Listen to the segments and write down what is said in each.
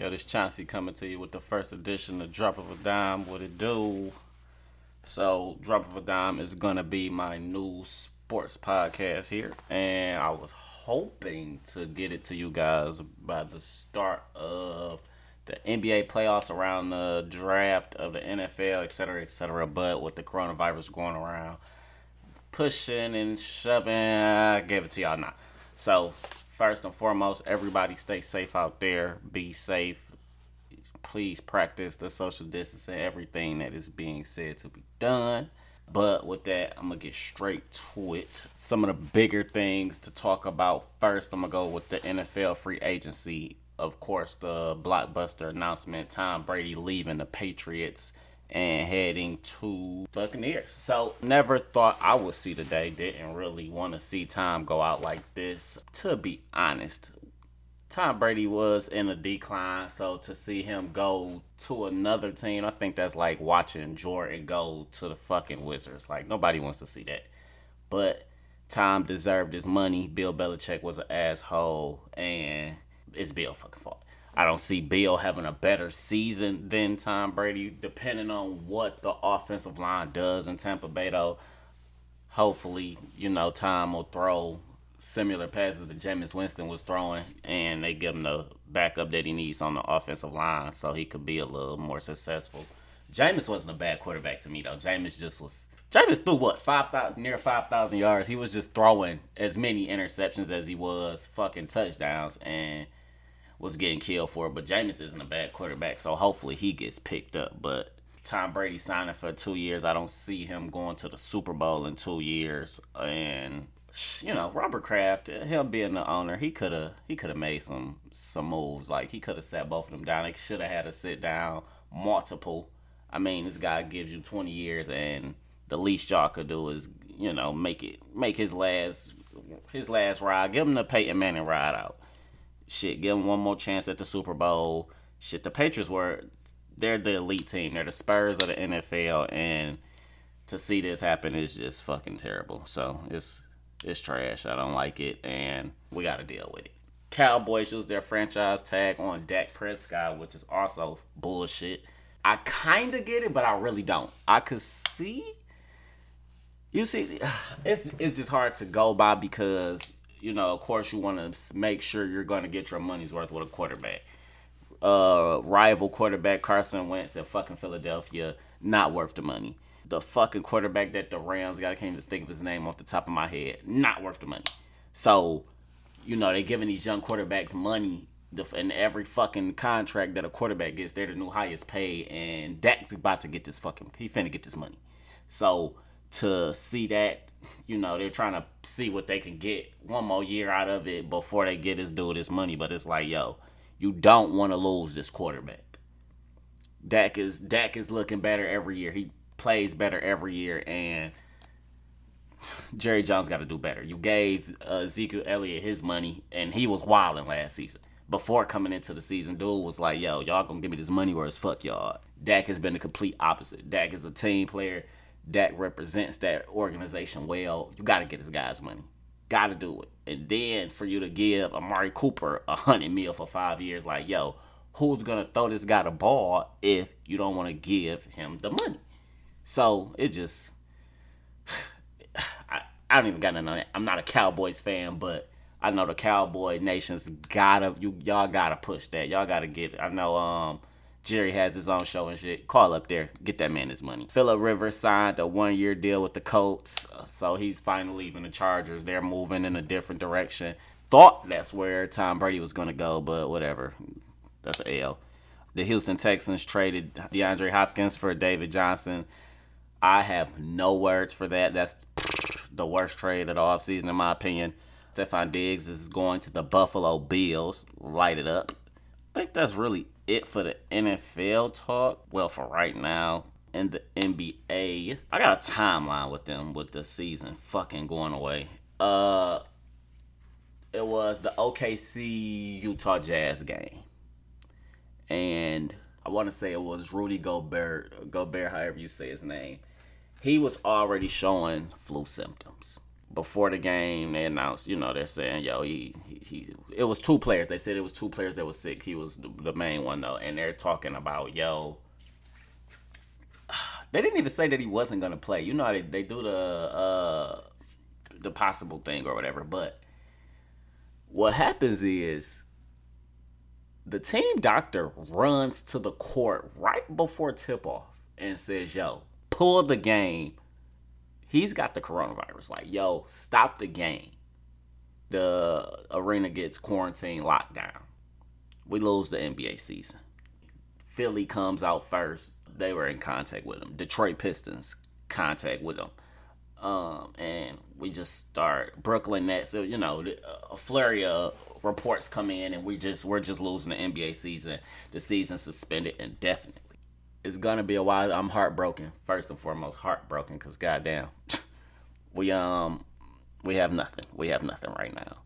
Yo, this Chauncey coming to you with the first edition of Drop of a Dime. What it do? So, Drop of a Dime is gonna be my new sports podcast here, and I was hoping to get it to you guys by the start of the NBA playoffs around the draft of the NFL, et cetera, et cetera. But with the coronavirus going around, pushing and shoving, I gave it to y'all now. So, first and foremost, everybody stay safe out there. Be safe. Please practice the social distancing, everything that is being said to be done. But with that, I'm gonna get straight to it. Some of the bigger things to talk about. First, I'm gonna go with the NFL free agency. Of course, the blockbuster announcement: Tom Brady leaving the Patriots and heading to Buccaneers. So never thought I would see the day. Didn't really want to see Tom go out like this. To be honest, Tom Brady was in a decline, so to see him go to another team, I think that's like watching Jordan go to the fucking Wizards. Like nobody wants to see that. But Tom deserved his money. Bill Belichick was an asshole, and it's Bill fucking fault. I don't see Bill having a better season than Tom Brady, depending on what the offensive line does in Tampa Bay. Though, hopefully, you know, Tom will throw similar passes that Jameis Winston was throwing, and they give him the backup that he needs on the offensive line, so he could be a little more successful. Jameis wasn't a bad quarterback to me though. Jameis just was. Jameis threw what five thousand near five thousand yards. He was just throwing as many interceptions as he was fucking touchdowns, and was getting killed for it. But Jameis isn't a bad quarterback, so hopefully he gets picked up. But Tom Brady signing for two years, I don't see him going to the Super Bowl in two years. And you know, Robert Kraft, him being the owner, he could have he could have made some some moves. Like he could have sat both of them down. They should have had a sit down multiple. I mean, this guy gives you 20 years, and the least y'all could do is you know make it make his last his last ride. Give him the Peyton Manning ride out Shit, give them one more chance at the Super Bowl. Shit, the Patriots were they're the elite team. They're the Spurs of the NFL, and to see this happen is just fucking terrible. So it's it's trash. I don't like it, and we got to deal with it. Cowboys use their franchise tag on Dak Prescott, which is also bullshit. I kind of get it, but I really don't. I could see. You see, it's it's just hard to go by because you know, of course, you want to make sure you're going to get your money's worth with a quarterback. Uh, rival quarterback Carson Wentz in fucking Philadelphia, not worth the money. The fucking quarterback that the Rams got, I can't even think of his name off the top of my head, not worth the money. So, you know, they're giving these young quarterbacks money and every fucking contract that a quarterback gets. They're the new highest paid, and Dak's about to get this fucking, he finna get this money. So, to see that you know they're trying to see what they can get one more year out of it before they get this dude his money. But it's like yo you don't want to lose this quarterback. Dak is Dak is looking better every year. He plays better every year and Jerry Jones got to do better. You gave uh, Ezekiel Elliott his money and he was wilding last season. Before coming into the season dude was like yo y'all gonna give me this money or it's fuck y'all. Dak has been the complete opposite. Dak is a team player that represents that organization well, you got to get this guy's money. Got to do it. And then for you to give Amari Cooper a hundred mil for five years, like yo, who's gonna throw this guy the ball if you don't want to give him the money? So it just, I, I don't even got to know. I'm not a Cowboys fan, but I know the Cowboy Nation's gotta you y'all gotta push that. Y'all gotta get. It. I know um Jerry has his own show and shit. Call up there, get that man his money. Philip Rivers signed a one year deal with the Colts, so he's finally leaving the Chargers. They're moving in a different direction. Thought that's where Tom Brady was gonna go, but whatever. That's an L. The Houston Texans traded DeAndre Hopkins for David Johnson. I have no words for that. That's the worst trade of the offseason, in my opinion. Stefon Diggs is going to the Buffalo Bills. Light it up. I think that's really it for the NFL talk. Well, for right now, in the NBA, I got a timeline with them with the season fucking going away. Uh, it was the OKC Utah Jazz game, and I want to say it was Rudy Gobert, Gobert, however you say his name. He was already showing flu symptoms. Before the game, they announced, you know, they're saying, yo, he, he, he, it was two players. They said it was two players that was sick. He was the, main one, though. And they're talking about, yo, they didn't even say that he wasn't to play. You know, they, they do the, uh, the possible thing or whatever. But what happens is the team doctor runs to the court right before tip off and says, yo, pull the game he's got the coronavirus. Like, yo, stop the game. The arena gets quarantine locked down. We lose the NBA season. Philly comes out first. They were in contact with them. Detroit Pistons contact with them. Um, and we just start Brooklyn Nets. So you know, a flurry of reports come in, and we just we're just losing the NBA season. The season suspended indefinitely it's gonna be a while. I'm heartbroken. First and foremost, heartbroken because goddamn, we um we have nothing. We have nothing right now.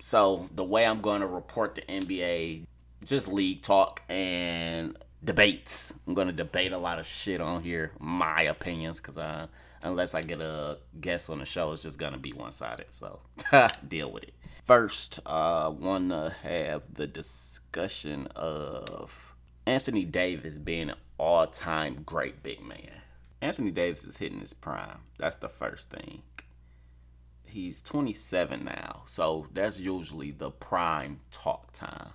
So the way I'm gonna report the NBA, just league talk and debates. I'm gonna debate a lot of shit on here, my opinions, because uh, unless I get a guest on the show, it's just gonna be one sided. So deal with it. First, I uh, wanna have the discussion of Anthony Davis being an all time great big man. Anthony Davis is hitting his prime. That's the first thing. He's 27 now, so that's usually the prime talk time.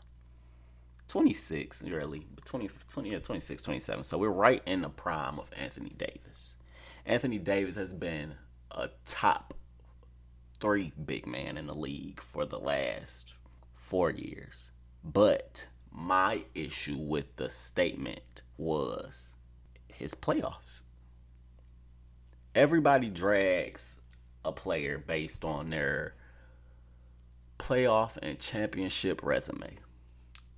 26, really, 20, 20, yeah, 26, 27. So we're right in the prime of Anthony Davis. Anthony Davis has been a top three big man in the league for the last four years. But my issue with the statement was his playoffs. Everybody drags a player based on their playoff and championship resume.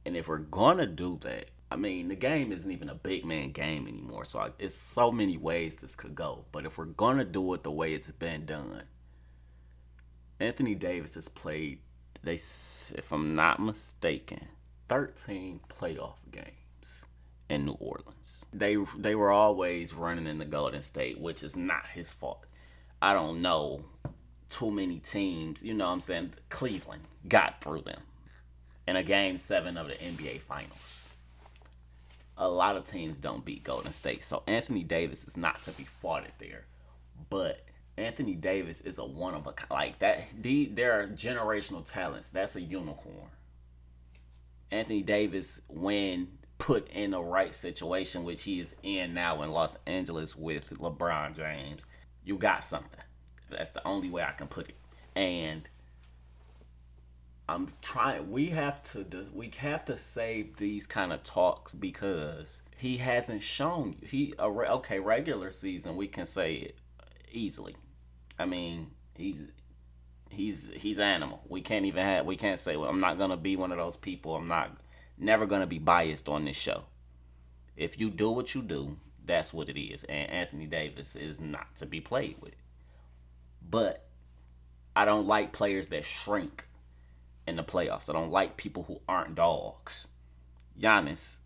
And if we're going to do that, I mean, the game isn't even a big man game anymore. So I, it's so many ways this could go. But if we're going to do it the way it's been done, Anthony Davis has played, they, if I'm not mistaken, 13 playoff games in New Orleans. They they were always running in the Golden State, which is not his fault. I don't know too many teams, you know what I'm saying? Cleveland got through them in a game 7 of the NBA finals. A lot of teams don't beat Golden State. So Anthony Davis is not to be faulted there. But Anthony Davis is a one of a kind. like that. The, there are generational talents. That's a unicorn. Anthony Davis, when put in the right situation, which he is in now in Los Angeles with LeBron James, you got something. That's the only way I can put it. And I'm trying. We have to. We have to save these kind of talks because he hasn't shown. He okay. Regular season, we can say it easily. I mean, he's he's he's animal. We can't even have we can't say well I'm not gonna be one of those people. I'm not never gonna be biased on this show. If you do what you do, that's what it is. And Anthony Davis is not to be played with. But I don't like players that shrink in the playoffs. I don't like people who aren't dogs. Giannis,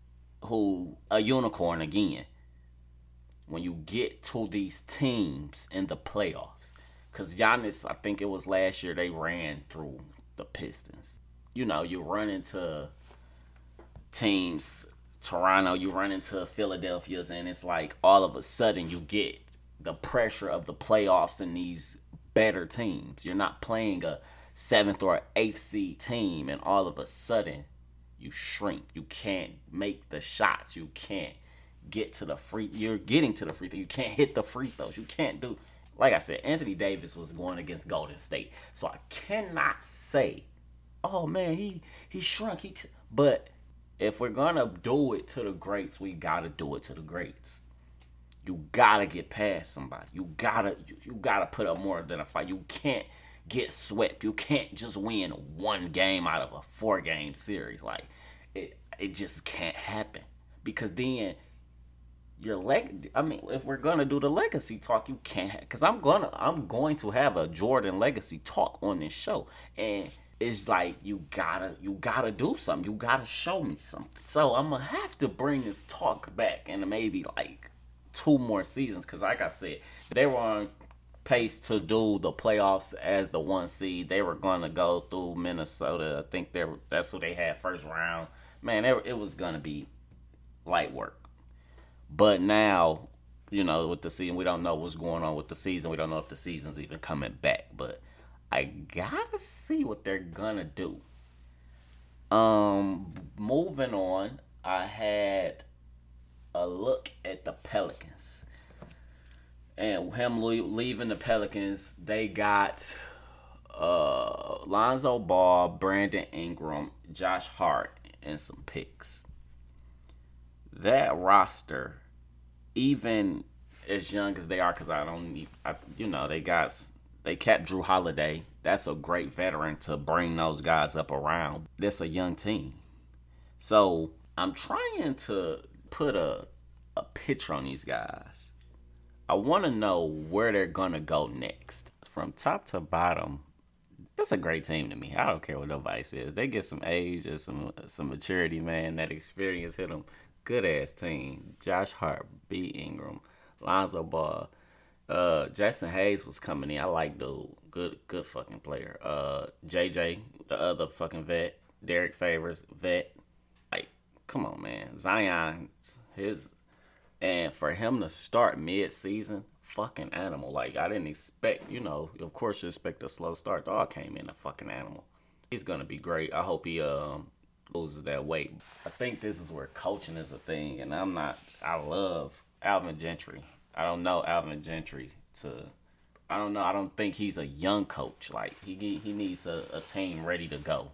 who a unicorn again. When you get to these teams in the playoffs, because Giannis, I think it was last year, they ran through the Pistons. You know, you run into teams, Toronto, you run into Philadelphia's, and it's like all of a sudden you get the pressure of the playoffs and these better teams. You're not playing a seventh or eighth seed team, and all of a sudden you shrink. You can't make the shots. You can't get to the free. You're getting to the free throw. You can't hit the free throws. You can't do like I said, Anthony Davis was going against Golden State, so I cannot say, "Oh man, he he shrunk." He, but if we're gonna do it to the greats, we gotta do it to the greats. You gotta get past somebody. You gotta you, you gotta put up more than a fight. You can't get swept. You can't just win one game out of a four game series. Like it it just can't happen because then your leg I mean if we're to do the legacy talk you can't cuz I'm to I'm going to have a Jordan legacy talk on this show and it's like you gotta you gotta do something you gotta show me something so i'm gonna have to bring this talk back in maybe like two more seasons because like i said they were on pace to do the playoffs as the one seed. They were to go through Minnesota. I think they were, that's who they had first round. Man, it, it was to be light work. But now, you know, with the season, we don't know what's going on with the season. We don't know if the season's even coming back. But I gotta see what they're gonna do. Um, moving on, I had a look at the Pelicans. And him leaving the Pelicans, they got uh, Lonzo Ball, Brandon Ingram, Josh Hart, and some picks. That roster, even as young as they are, because I don't need, I, you know, they got they kept Jrue Holiday. That's a great veteran to bring those guys up around. That's a young team. So I'm trying to put a a picture on these guys. I want to know where they're gonna go next. From top to bottom, it's a great team to me. I don't care what nobody says. They get some age and some some maturity, man. That experience hit them. Good ass team. Josh Hart, B. Ingram, Lonzo Ball, uh, Jaxson Hayes was coming in. I like dude. Good good fucking player. Uh, JJ, the other fucking vet. Derrick Favors, vet. Like, come on, man. Zion, his and for him to start mid season, fucking animal. Like I didn't expect, you know, of course you expect a slow start. Dog came in a fucking animal. He's gonna be great. I hope he um loses that weight. I think this is where coaching is a thing, and I'm not. I love Alvin Gentry. I don't know Alvin Gentry to. I don't know. I don't think he's a young coach. Like he he needs a, a team ready to go.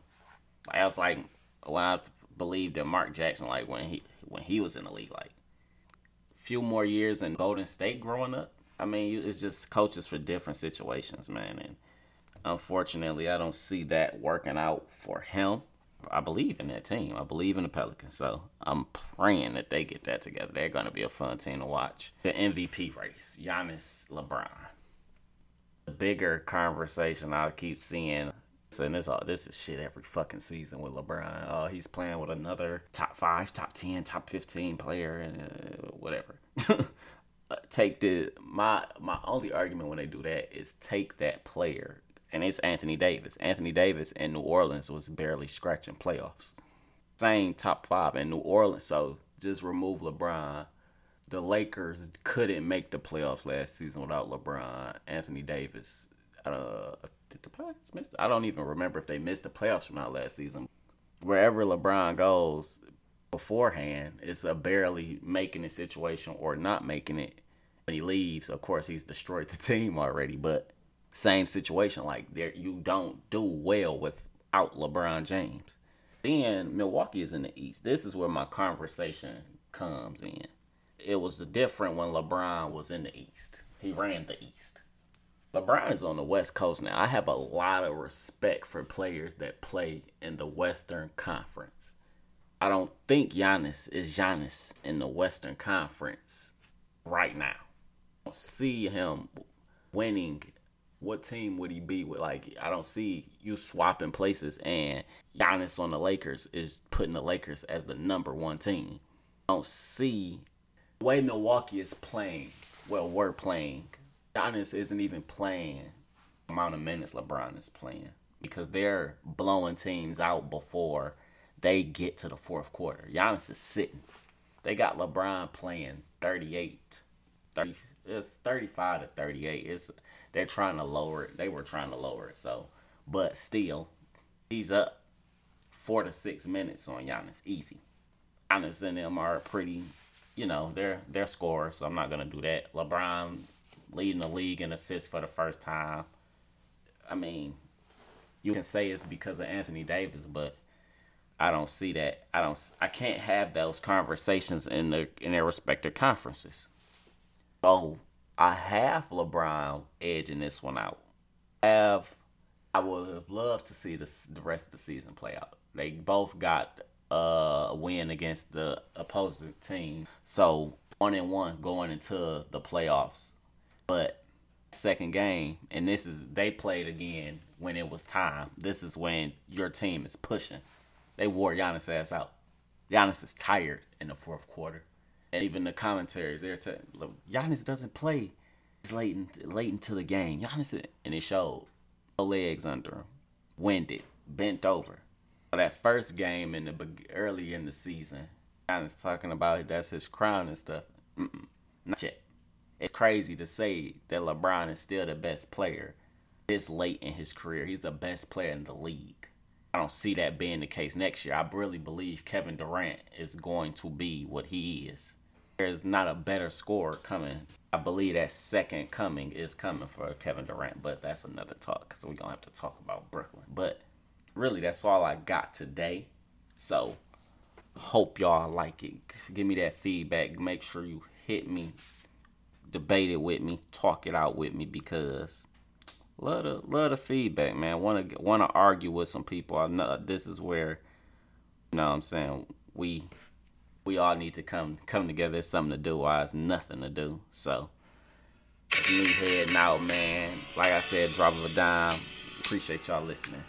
I was like when I believed in Mark Jackson, like when he when he was in the league, like few more years in Golden State growing up. I mean, it's just coaches for different situations, man. And unfortunately, I don't see that working out for him. I believe in that team. I believe in the Pelicans. So I'm praying that they get that together. They're going to be a fun team to watch. The MVP race Giannis LeBron. The bigger conversation I keep seeing and this all this is shit every fucking season with LeBron. Oh, he's playing with another top five, top ten, top fifteen player, and uh, whatever. Uh, take the my my only argument when they do that is take that player, and it's Anthony Davis. Anthony Davis in New Orleans was barely scratching playoffs. Same top five in New Orleans, so just remove LeBron. The Lakers couldn't make the playoffs last season without LeBron. Anthony Davis, uh, did the Pelicans miss? I don't even remember if they missed the playoffs or not last season. Wherever LeBron goes beforehand, it's a barely making a situation or not making it. When he leaves, of course, he's destroyed the team already. But same situation, like there, you don't do well without LeBron James. Then Milwaukee is in the East. This is where my conversation comes in. It was different when LeBron was in the East. He ran the East. LeBron is on the West Coast now. I have a lot of respect for players that play in the Western Conference. I don't think Giannis is Giannis in the Western Conference right now. I don't see him winning. What team would he be with? Like, I don't see you swapping places and Giannis on the Lakers is putting the Lakers as the number one team. I don't see the way Milwaukee is playing, well, we're playing Giannis isn't even playing amount of minutes LeBron is playing because they're blowing teams out before they get to the fourth quarter. Giannis is sitting. They got LeBron playing 38. 30, it's 35 to 38. It's they're trying to lower it. They were trying to lower it. So, but still, he's up four to six minutes on Giannis. Easy. Giannis and them are pretty, you know, they're they're scorers. So I'm not gonna do that. LeBron leading the league in assists for the first time. I mean, you can say it's because of Anthony Davis, but I don't see that. I don't. I can't have those conversations in the in their respective conferences. So I have LeBron edging this one out. I have. I would have loved to see this, the rest of the season play out. They both got uh, a win against the opposing team, so one and one going into the playoffs. But second game, and this is they played again when it was time. This is when your team is pushing. They wore Giannis ass out. Giannis is tired in the fourth quarter. And even the commentaries, they're saying, Giannis doesn't play It's late, in, late into the game. Giannis, and it showed. No legs under him. Winded. Bent over. That first game in the early in the season, Giannis talking about that's his crown and stuff. Mm-mm, not yet. It's crazy to say that LeBron is still the best player this late in his career. He's the best player in the league. I don't see that being the case next year. I really believe Kevin Durant is going to be what he is. There's not a better scorer coming. I believe that second coming is coming for Kevin Durant, but that's another talk because we're going to have to talk about Brooklyn. But really, that's all I got today. So, hope y'all like it. Give me that feedback. Make sure you hit me, debate it with me, talk it out with me because love the love the feedback, man. Want to want to argue with some people. I know this is where, you know, what I'm saying we we all need to come come together. It's something to do. Why it's nothing to do. So it's me heading out, man. Like I said, drop of a dime. Appreciate y'all listening.